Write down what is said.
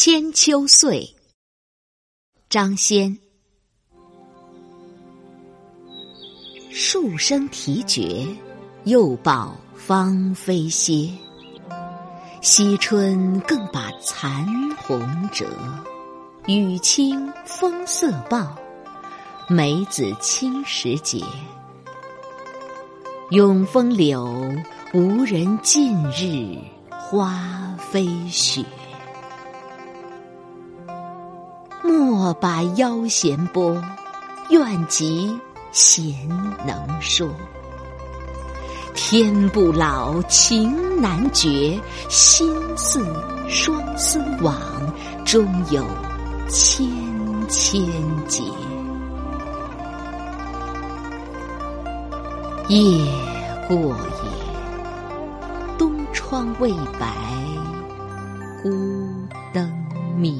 千秋岁，张先。树声啼绝，又报芳菲歇。惜春更把残红折，雨清风色报，梅子青时节。永风柳，无人近日花飞雪。莫把腰弦拨，愿及弦能说。天不老，情难绝，心似双丝网，终有千千结。夜过也，东窗未白，孤灯灭。